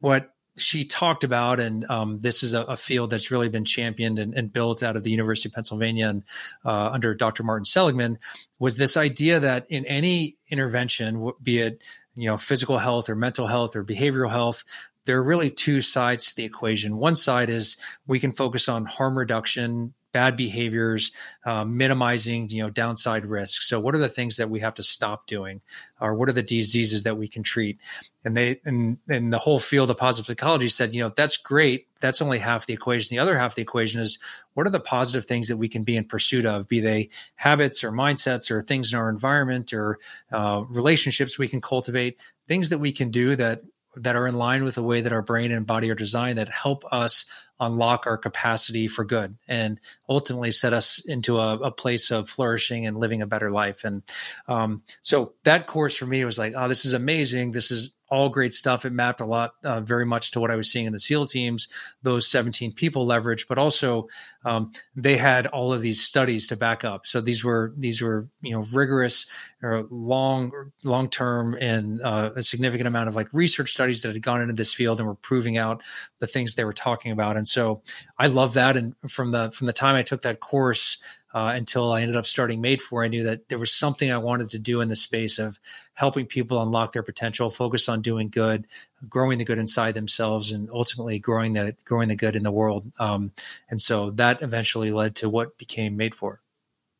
what she talked about, and um, this is a, a, field that's really been championed and, and, built out of the University of Pennsylvania and uh, under Dr. Martin Seligman, was this idea that in any intervention, be it you know physical health or mental health or behavioral health, there are really two sides to the equation. One side is we can focus on harm reduction, bad behaviors, uh, minimizing you know downside risks. So, what are the things that we have to stop doing, or what are the diseases that we can treat? And they and and the whole field of positive psychology said, you know, that's great. That's only half the equation. The other half of the equation is what are the positive things that we can be in pursuit of, be they habits or mindsets or things in our environment or uh, relationships we can cultivate, things that we can do that that are in line with the way that our brain and body are designed that help us unlock our capacity for good and ultimately set us into a, a place of flourishing and living a better life. And um, so that course for me was like, oh, this is amazing. This is all great stuff. It mapped a lot, uh, very much to what I was seeing in the SEAL teams, those 17 people leverage, but also um, they had all of these studies to back up. So these were these were you know rigorous, or long long term, and uh, a significant amount of like research studies that had gone into this field and were proving out the things they were talking about. And so I love that. And from the from the time I took that course uh, until I ended up starting Made For. I knew that there was something I wanted to do in the space of helping people unlock their potential, focus on doing good, growing the good inside themselves, and ultimately growing the growing the good in the world. Um, and so that eventually led to what became Made For.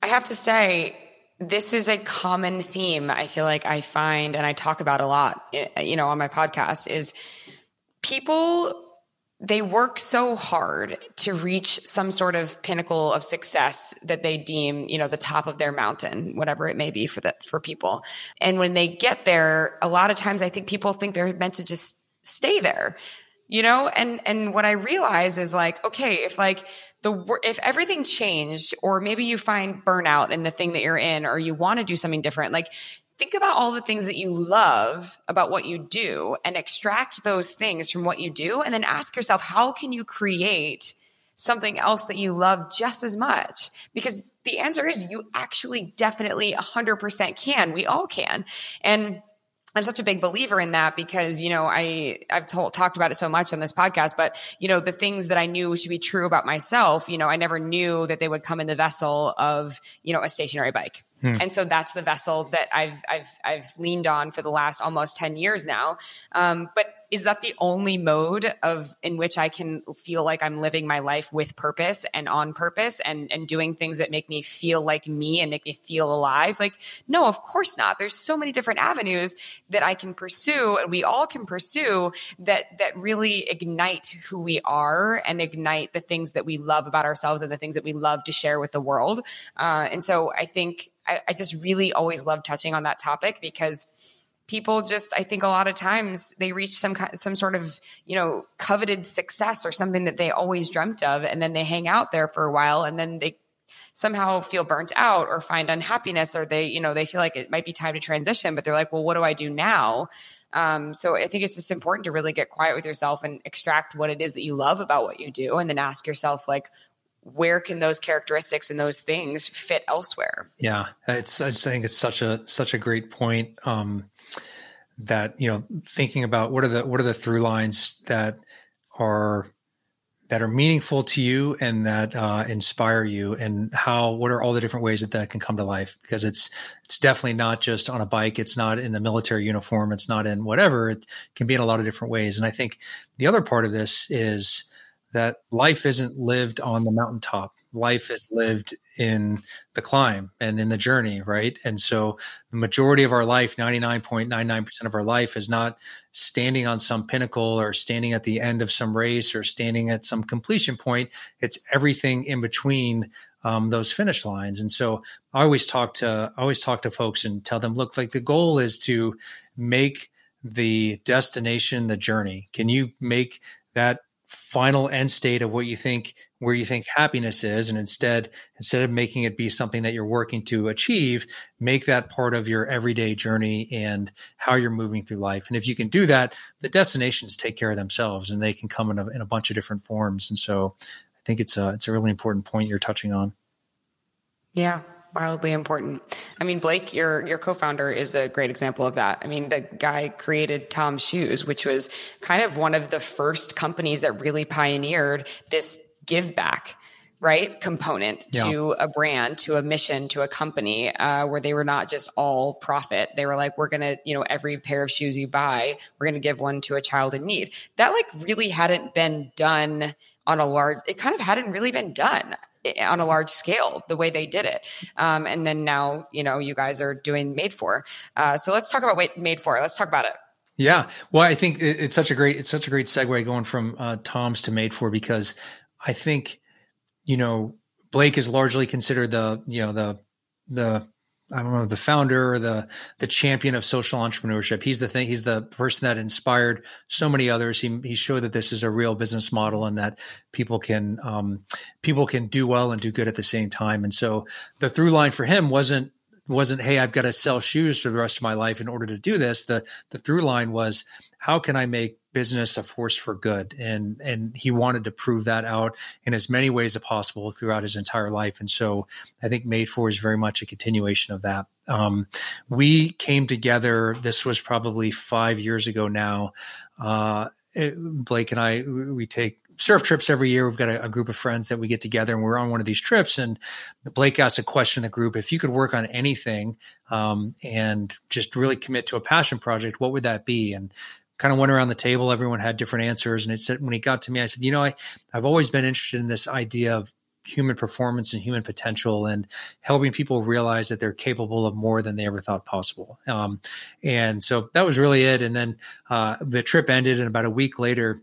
I have to say, this is a common theme. I feel like I find, and I talk about a lot, you know, on my podcast is people they work so hard to reach some sort of pinnacle of success that they deem, you know, the top of their mountain, whatever it may be for that for people. And when they get there, a lot of times I think people think they're meant to just stay there. You know, and and what I realize is like, okay, if like the if everything changed or maybe you find burnout in the thing that you're in or you want to do something different, like think about all the things that you love about what you do and extract those things from what you do and then ask yourself how can you create something else that you love just as much? Because the answer is you actually definitely 100% can. We all can. And I'm such a big believer in that because, you know, I, I've told, talked about it so much on this podcast, but, you know, the things that I knew should be true about myself, you know, I never knew that they would come in the vessel of, you know, a stationary bike. Hmm. And so that's the vessel that I've, I've, I've leaned on for the last almost 10 years now. Um, but is that the only mode of in which I can feel like I'm living my life with purpose and on purpose and, and doing things that make me feel like me and make me feel alive? Like, no, of course not. There's so many different avenues that I can pursue and we all can pursue that, that really ignite who we are and ignite the things that we love about ourselves and the things that we love to share with the world. Uh, and so I think I, I just really always love touching on that topic because people just i think a lot of times they reach some some sort of you know coveted success or something that they always dreamt of and then they hang out there for a while and then they somehow feel burnt out or find unhappiness or they you know they feel like it might be time to transition but they're like well what do i do now um, so i think it's just important to really get quiet with yourself and extract what it is that you love about what you do and then ask yourself like where can those characteristics and those things fit elsewhere? Yeah, it's I just think it's such a such a great point. Um, that you know, thinking about what are the what are the through lines that are that are meaningful to you and that uh, inspire you? And how what are all the different ways that that can come to life? Because it's it's definitely not just on a bike. It's not in the military uniform. It's not in whatever. It can be in a lot of different ways. And i think the other part of this is that life isn't lived on the mountaintop. Life is lived in the climb and in the journey, right? And so the majority of our life, 99.99% of our life, is not standing on some pinnacle or standing at the end of some race or standing at some completion point. It's everything in between um, those finish lines. And so I always talk to I always talk to folks and tell them, look, like the goal is to make the destination the journey. Can you make that final end state of what you think where you think happiness is and instead instead of making it be something that you're working to achieve make that part of your everyday journey and how you're moving through life. And if you can do that the destinations take care of themselves and they can come in a, in a bunch of different forms. And so i think it's a it's a really important point you're touching on. Yeah wildly important. I mean, Blake, your your co-founder is a great example of that. I mean, the guy created Tom's Shoes, which was kind of one of the first companies that really pioneered this give back right component yeah. to a brand to a mission to a company uh, where they were not just all profit they were like we're gonna you know every pair of shoes you buy we're gonna give one to a child in need that like really hadn't been done on a large it kind of hadn't really been done on a large scale the way they did it. Um, and then now, you know, you guys are doing made for. Uh, so let's talk about what made for. Let's talk about it. Yeah. Well, I think it's such a great, it's such a great segue going from uh, Tom's to made for because I think, you know, Blake is largely considered the, you know, the, the I don't know the founder or the the champion of social entrepreneurship. He's the thing. He's the person that inspired so many others. He he showed that this is a real business model and that people can um, people can do well and do good at the same time. And so the through line for him wasn't wasn't hey I've got to sell shoes for the rest of my life in order to do this. The the through line was how can I make business a force for good and and he wanted to prove that out in as many ways as possible throughout his entire life and so i think made for is very much a continuation of that um, we came together this was probably five years ago now uh, it, blake and i we take surf trips every year. We've got a, a, group of friends that we get together and we're on one of these trips. And Blake asked a question in the group if you could work on anything um, and just really commit to a passion project, what would that be? And kind of went around the table. Everyone had different answers. And it said, when he got to me, I said, you know, I, I've always been interested in this idea of human performance and human potential and helping people realize that they're capable of more than they ever thought possible. Um, and so that was really it. And then uh, the trip ended, and about a week later,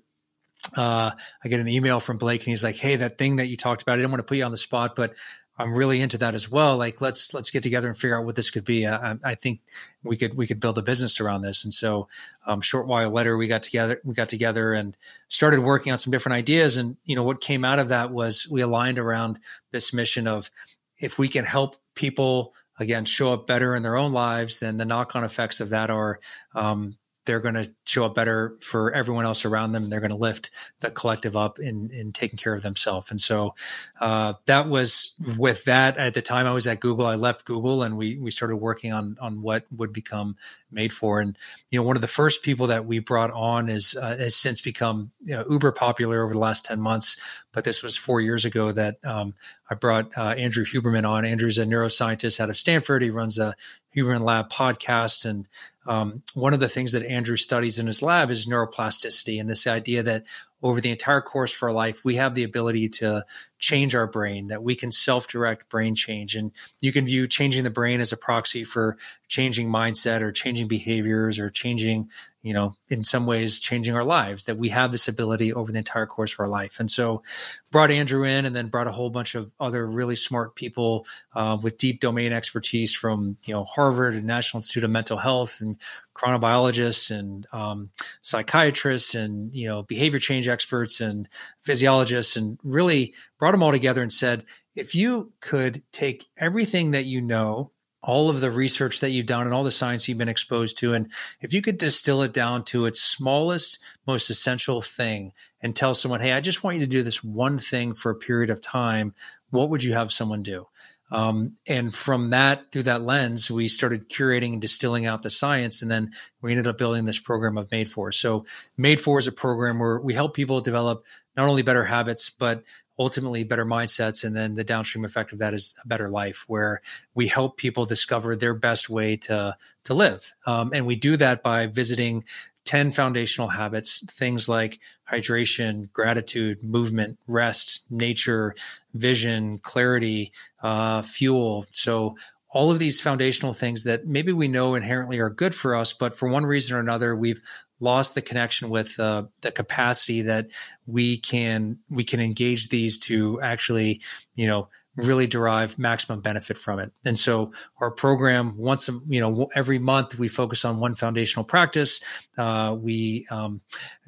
uh, I get an email from Blake, and he's like, "Hey, that thing that you talked about, I didn't want to put you on the spot, but I'm really into that as well. Like let's let's get together and figure out what this could be. I, I think we could we could build a business around this. And so, um, short while later, we got together we got together and started working on some different ideas. And you know what came out of that was we aligned around this mission of if we can help people again show up better in their own lives, then the knock on effects of that are um, they're going to show up better for everyone else around them. They're going to lift the collective up in, in taking care of themselves. And so uh, that was with that at the time I was at Google, I left Google and we, we started working on, on what would become made for. And, you know, one of the first people that we brought on is, uh, has since become you know, uber popular over the last 10 months. But this was four years ago that um, I brought uh, Andrew Huberman on. Andrew's a neuroscientist out of Stanford. He runs a Huberman Lab podcast. And um, one of the things that Andrew studies in his lab is neuroplasticity and this idea that over the entire course of our life, we have the ability to change our brain, that we can self direct brain change. And you can view changing the brain as a proxy for changing mindset or changing behaviors or changing you know, in some ways changing our lives, that we have this ability over the entire course of our life. And so brought Andrew in and then brought a whole bunch of other really smart people uh, with deep domain expertise from, you know, Harvard and National Institute of Mental Health and chronobiologists and um, psychiatrists and, you know, behavior change experts and physiologists and really brought them all together and said, if you could take everything that you know all of the research that you've done and all the science you've been exposed to. And if you could distill it down to its smallest, most essential thing and tell someone, hey, I just want you to do this one thing for a period of time, what would you have someone do? Um, and from that, through that lens, we started curating and distilling out the science. And then we ended up building this program of Made For. So, Made For is a program where we help people develop not only better habits, but ultimately better mindsets. And then the downstream effect of that is a better life, where we help people discover their best way to, to live. Um, and we do that by visiting 10 foundational habits, things like hydration, gratitude, movement, rest, nature, vision, clarity, uh, fuel. So, all of these foundational things that maybe we know inherently are good for us, but for one reason or another, we've lost the connection with uh, the capacity that we can we can engage these to actually, you know, really derive maximum benefit from it. And so our program once, you know, every month we focus on one foundational practice. Uh, we um,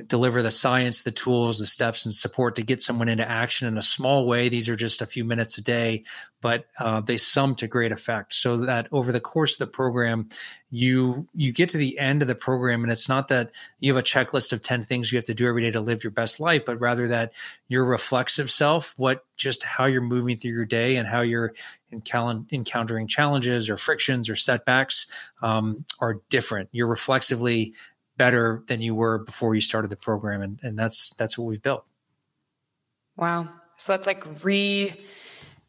deliver the science, the tools, the steps and support to get someone into action in a small way. These are just a few minutes a day, but uh, they sum to great effect so that over the course of the program, you you get to the end of the program and it's not that you have a checklist of 10 things you have to do every day to live your best life but rather that your reflexive self what just how you're moving through your day and how you're encountering challenges or frictions or setbacks um, are different you're reflexively better than you were before you started the program and, and that's that's what we've built wow so that's like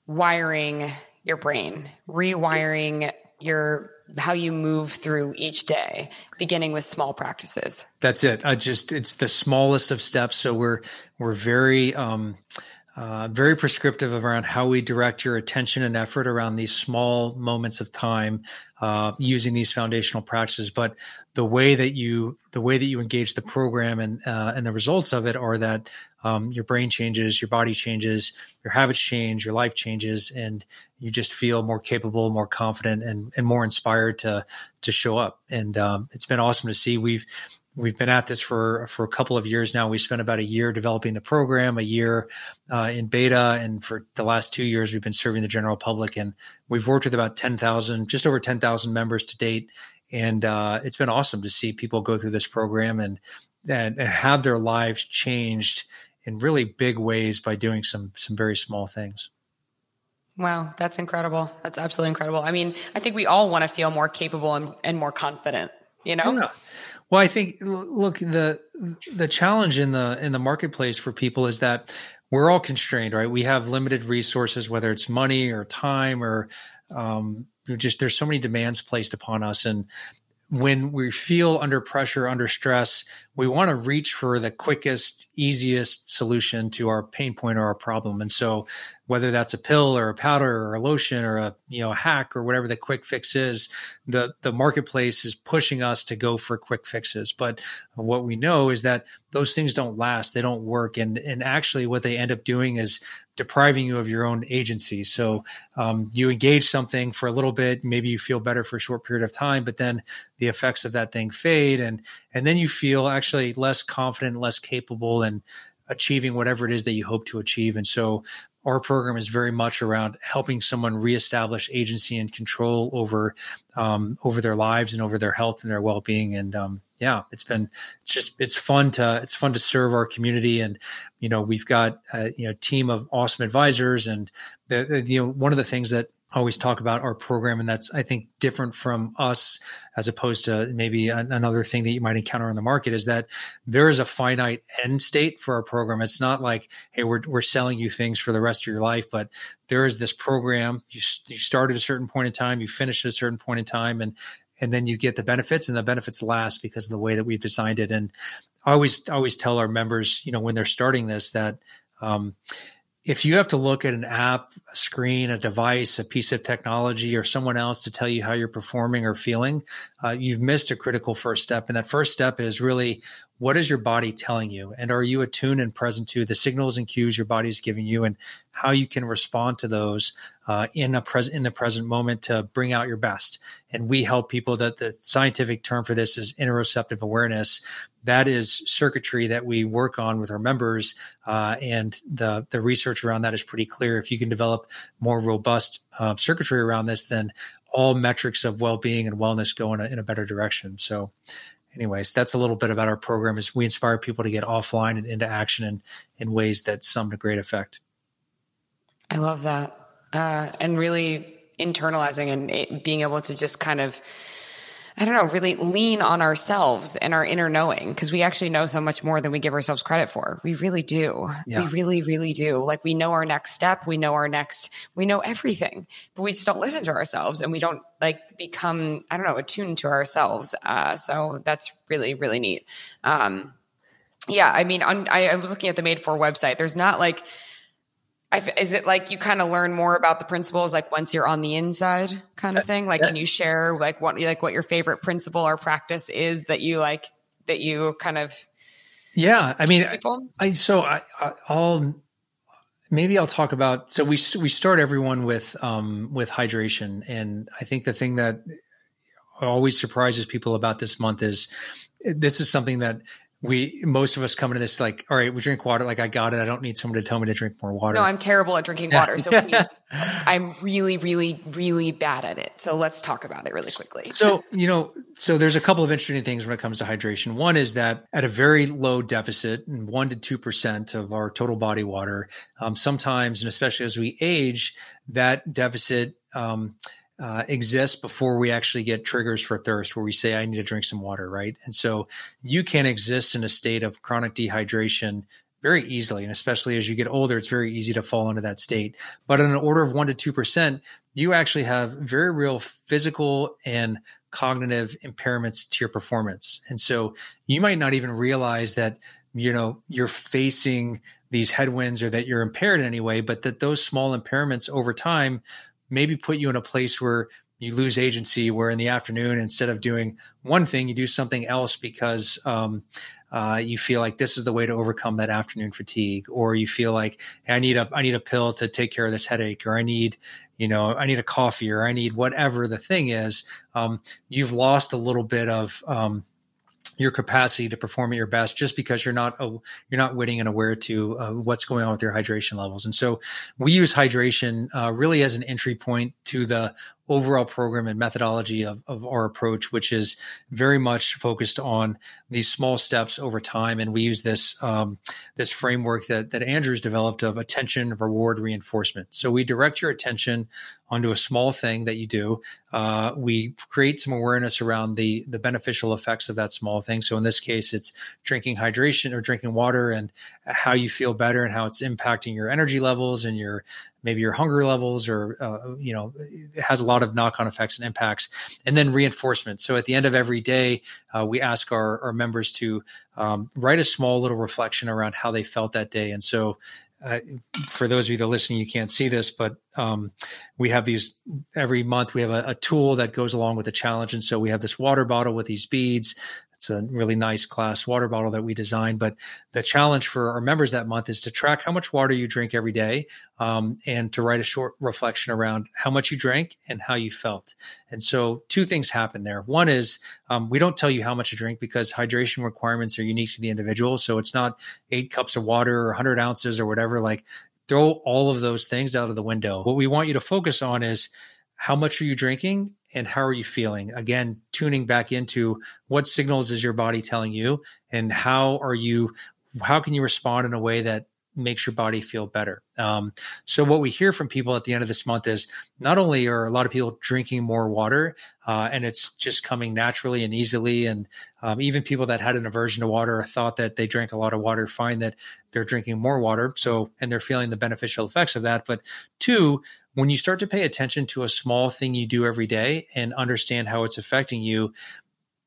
rewiring your brain rewiring your how you move through each day, beginning with small practices. That's it. I just it's the smallest of steps. So we're we're very um, uh, very prescriptive around how we direct your attention and effort around these small moments of time uh, using these foundational practices. But the way that you the way that you engage the program and uh, and the results of it are that um, your brain changes, your body changes, your habits change, your life changes, and you just feel more capable, more confident, and and more inspired to to show up. And um, it's been awesome to see. We've we've been at this for for a couple of years now. We spent about a year developing the program, a year uh, in beta, and for the last two years, we've been serving the general public. And we've worked with about ten thousand, just over ten thousand members to date. And uh, it's been awesome to see people go through this program and, and and have their lives changed in really big ways by doing some some very small things. Wow, that's incredible. That's absolutely incredible. I mean, I think we all want to feel more capable and, and more confident, you know? Yeah. Well, I think look the the challenge in the in the marketplace for people is that we're all constrained, right? We have limited resources, whether it's money or time or um, just there's so many demands placed upon us, and when we feel under pressure, under stress, we want to reach for the quickest, easiest solution to our pain point or our problem. And so whether that's a pill or a powder or a lotion or a you know a hack or whatever the quick fix is, the the marketplace is pushing us to go for quick fixes. But what we know is that those things don't last, they don't work, and and actually what they end up doing is depriving you of your own agency. So um, you engage something for a little bit, maybe you feel better for a short period of time, but then the effects of that thing fade, and and then you feel actually less confident, less capable, and achieving whatever it is that you hope to achieve. And so our program is very much around helping someone reestablish agency and control over um, over their lives and over their health and their well being. And um, yeah, it's been it's just it's fun to it's fun to serve our community. And you know we've got a you know team of awesome advisors. And the, you know one of the things that always talk about our program and that's i think different from us as opposed to maybe another thing that you might encounter in the market is that there is a finite end state for our program. It's not like hey we're, we're selling you things for the rest of your life but there is this program. You, you start at a certain point in time you finish at a certain point in time and and then you get the benefits and the benefits last because of the way that we've designed it. And i always always tell our members you know when they're starting this that um, if you have to look at an app, a screen, a device, a piece of technology, or someone else to tell you how you're performing or feeling, uh, you've missed a critical first step. And that first step is really what is your body telling you? And are you attuned and present to the signals and cues your body is giving you and how you can respond to those uh, in a in the present moment to bring out your best? And we help people that the scientific term for this is interoceptive awareness. That is circuitry that we work on with our members, uh, and the the research around that is pretty clear. If you can develop more robust uh, circuitry around this, then all metrics of well-being and wellness go in a, in a better direction. So anyways, that's a little bit about our program is we inspire people to get offline and into action in, in ways that sum to great effect. I love that. uh, and really internalizing and being able to just kind of I don't know, really lean on ourselves and our inner knowing because we actually know so much more than we give ourselves credit for. We really do. Yeah. We really, really do. Like we know our next step, we know our next, we know everything, but we just don't listen to ourselves and we don't like become, I don't know, attuned to ourselves. Uh, so that's really, really neat. Um, yeah, I mean, on, I, I was looking at the Made for website. There's not like, is it like you kind of learn more about the principles like once you're on the inside kind of thing? Like, can you share like what like what your favorite principle or practice is that you like that you kind of? Yeah, I mean, people? I so I, I'll maybe I'll talk about. So we we start everyone with um with hydration, and I think the thing that always surprises people about this month is this is something that we most of us come into this like, all right, we drink water. Like I got it. I don't need someone to tell me to drink more water. No, I'm terrible at drinking water. So please, *laughs* I'm really, really, really bad at it. So let's talk about it really quickly. so you know, so there's a couple of interesting things when it comes to hydration. One is that at a very low deficit, one to two percent of our total body water, um, sometimes, and especially as we age, that deficit. Um, uh, exists before we actually get triggers for thirst where we say i need to drink some water right? And so you can exist in a state of chronic dehydration very easily. And especially as you get older it's very easy to fall into that state. But in an order of 1 to 2% you actually have very real physical and cognitive impairments to your performance. And so you might not even realize that you know you're facing these headwinds or that you're impaired in any way but that those small impairments over time maybe put you in a place where you lose agency where in the afternoon instead of doing one thing you do something else because um, uh, you feel like this is the way to overcome that afternoon fatigue or you feel like hey, i need a i need a pill to take care of this headache or i need you know i need a coffee or i need whatever the thing is. Um, you've lost a little bit of um, your capacity to perform at your best just because you're not you're not witting and aware to uh, what's going on with your hydration levels. And so we use hydration uh, really as an entry point to the overall program and methodology of, of our approach, which is very much focused on these small steps over time. And we use this um, this framework that that Andrew's developed of attention, reward, reinforcement. So we direct your attention onto a small thing that you do. Uh, we create some awareness around the the beneficial effects of that small thing. So in this case, it's drinking hydration or drinking water and how you feel better and how it's impacting your energy levels and your maybe your hunger levels or uh, you know it has a lot of knock-on effects and impacts and then reinforcement so at the end of every day uh, we ask our, our members to um, write a small little reflection around how they felt that day and so uh, for those of you that are listening, you can't see this, but um, we have these every month. We have a, a, tool that goes along with the challenge, and so we have this water bottle with these beads it's a really nice glass water bottle that we designed. But the challenge for our members that month is to track how much water you drink every day um, and to write a short reflection around how much you drank and how you felt. And so, two things happen there. One is um, we don't tell you how much to drink because hydration requirements are unique to the individual. So, it's not eight cups of water or 100 ounces or whatever. Like, throw all of those things out of the window. What we want you to focus on is how much are you drinking and how are you feeling? Again tuning back into what signals is your body telling you and how are you how can you respond in a way that makes your body feel better. Um, so what we hear from people at the end of this month is not only are a lot of people drinking more water, uh, and it's just coming naturally and easily, and um, even people that had an aversion to water thought that they drank a lot of water find that they're drinking more water. So and they're feeling the beneficial effects of that. But two, when you start to pay attention to a small thing you do every day and understand how it's affecting you,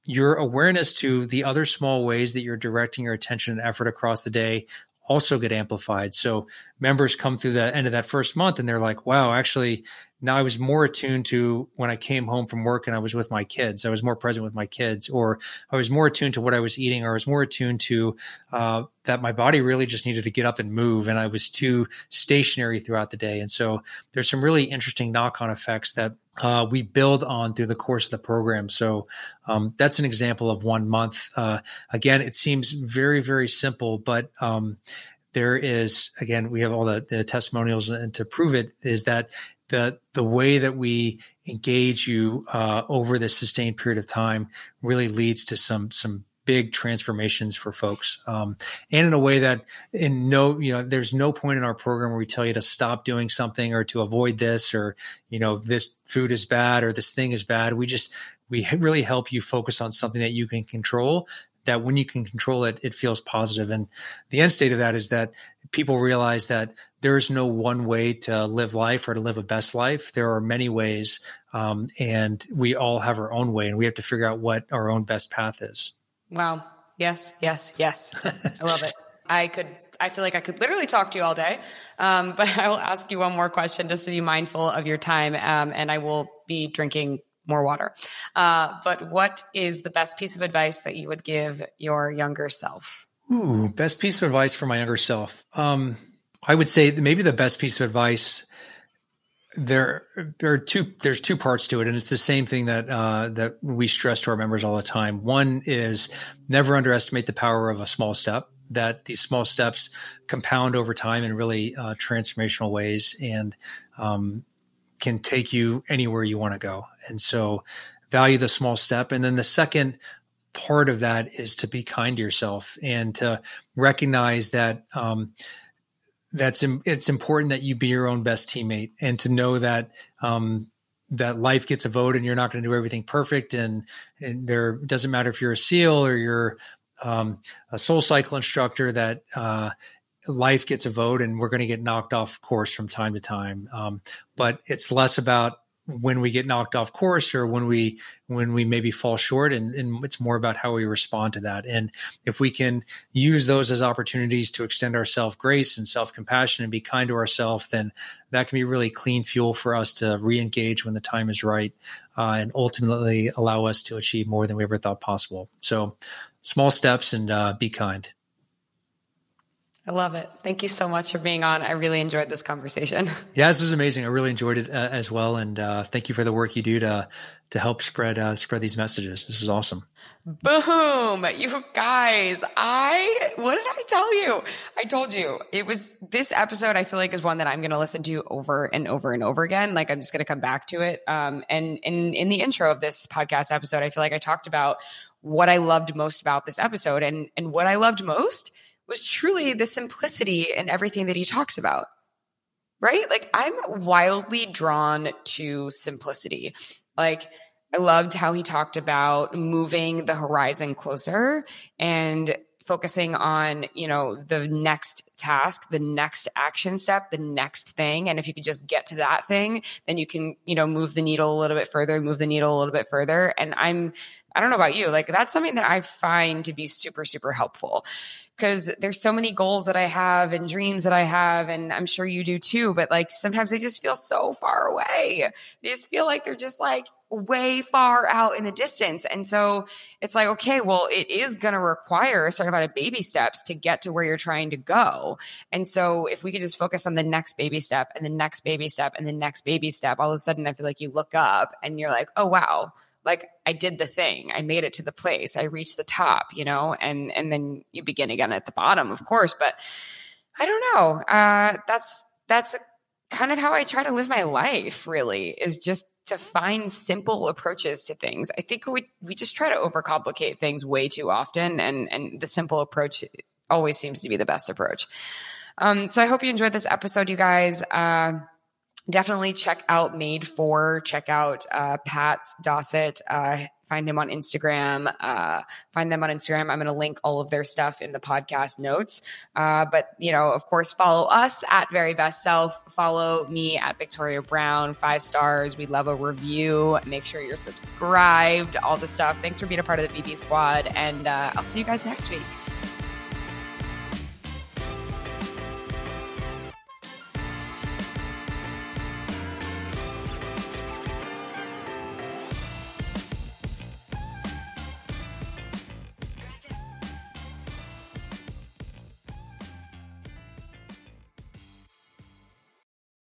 your awareness to the other small ways that you're directing your attention and effort across the day also get amplified. So members come through the end of that first month and they're like, wow, actually, now I was more attuned to when I came home from work and I was with my kids. I was more present with my kids, or I was more attuned to what I was eating, or I was more attuned to uh, that my body really just needed to get up and move, and I was too stationary throughout the day. And so there's some really interesting knock on effects that uh, we build on through the course of the program. So um, that's an example of one month. Uh, again, it seems very, very simple, but um, there is again we have all the, the testimonials and to prove it is that the the way that we engage you uh, over this sustained period of time really leads to some some big transformations for folks. Um, and in a way that in no, you know, there's no point in our program where we tell you to stop doing something or to avoid this or, you know, this food is bad or this thing is bad. We just, we really help you focus on something that you can control that when you can control it, it feels positive. And the end state of that is that people realize that there's no one way to live life or to live a best life. There are many ways, um, and we all have our own way, and we have to figure out what our own best path is. Wow. Yes, yes, yes. I love it. I could I feel like I could literally talk to you all day. Um, but *laughs* I will ask you one more question just to be mindful of your time. Um, and I will be drinking more water. Uh, but what is the best piece of advice that you would give your younger self? Ooh, best piece of advice for my younger self. Um, I would say maybe the best piece of advice there there are two there's two parts to it and it's the same thing that uh, that we stress to our members all the time one is never underestimate the power of a small step that these small steps compound over time in really uh, transformational ways and um, can take you anywhere you want to go. And so value the small step. And then the second part of that is to be kind to yourself and to recognize that um, that's it's important that you be your own best teammate and to know that um, that life gets a vote and you're not going to do everything perfect and, and there doesn't matter if you're a seal or you're um, a SoulCycle instructor that uh, life gets a vote and we're going to get knocked off course from time to time. Um, but it's less about when we get knocked off course or when we when we maybe fall short and, and it's more about how we respond to that. And if we can use those as opportunities to extend our self grace and self compassion and be kind to ourselves then that can be really clean fuel for us to re-engage when the time is right uh, and ultimately allow us to achieve more than we ever thought possible. So small steps and uh, be kind I love it. Thank you so much for being on. I really enjoyed this conversation. *laughs* Yeah, this was amazing. I really enjoyed it uh, as well, and uh, thank you for the work you do to to help spread uh, spread these messages. This is awesome. Boom, you guys! I what did I tell you? I told you it was this episode. I feel like is one that I'm going to listen to over and over and over again. Like I'm just going to come back to it. Um, and in in the intro of this podcast episode, I feel like I talked about what I loved most about this episode, and and what I loved most was truly the simplicity in everything that he talks about. Right? Like I'm wildly drawn to simplicity. Like I loved how he talked about moving the horizon closer and focusing on, you know, the next task, the next action step, the next thing. And if you could just get to that thing, then you can, you know, move the needle a little bit further, move the needle a little bit further. And I'm, I don't know about you, like that's something that I find to be super, super helpful because there's so many goals that I have and dreams that I have, and I'm sure you do too. But like sometimes they just feel so far away. They just feel like they're just like way far out in the distance. And so it's like, okay, well, it is going to require a certain amount of baby steps to get to where you're trying to go. And so if we could just focus on the next baby step and the next baby step and the next baby step, all of a sudden I feel like you look up and you're like, oh, wow like I did the thing. I made it to the place. I reached the top, you know, and and then you begin again at the bottom, of course. But I don't know. Uh, that's that's kind of how I try to live my life. Really, is just to find simple approaches to things. I think we we just try to overcomplicate things way too often, and and the simple approach always seems to be the best approach. Um, so I hope you enjoyed this episode, you guys. Uh, definitely check out Made For. Check out uh, Pat Dossett. Uh, find him on Instagram. Uh, find them on Instagram. I'm going to link all of their stuff in the podcast notes. Uh, but you know, of course, follow us at Very Best Self. Follow me at Victoria Brown. Five stars. We love a review. Make sure you're subscribed. All the stuff. Thanks for being a part of the VB Squad, and uh, I'll see you guys next week.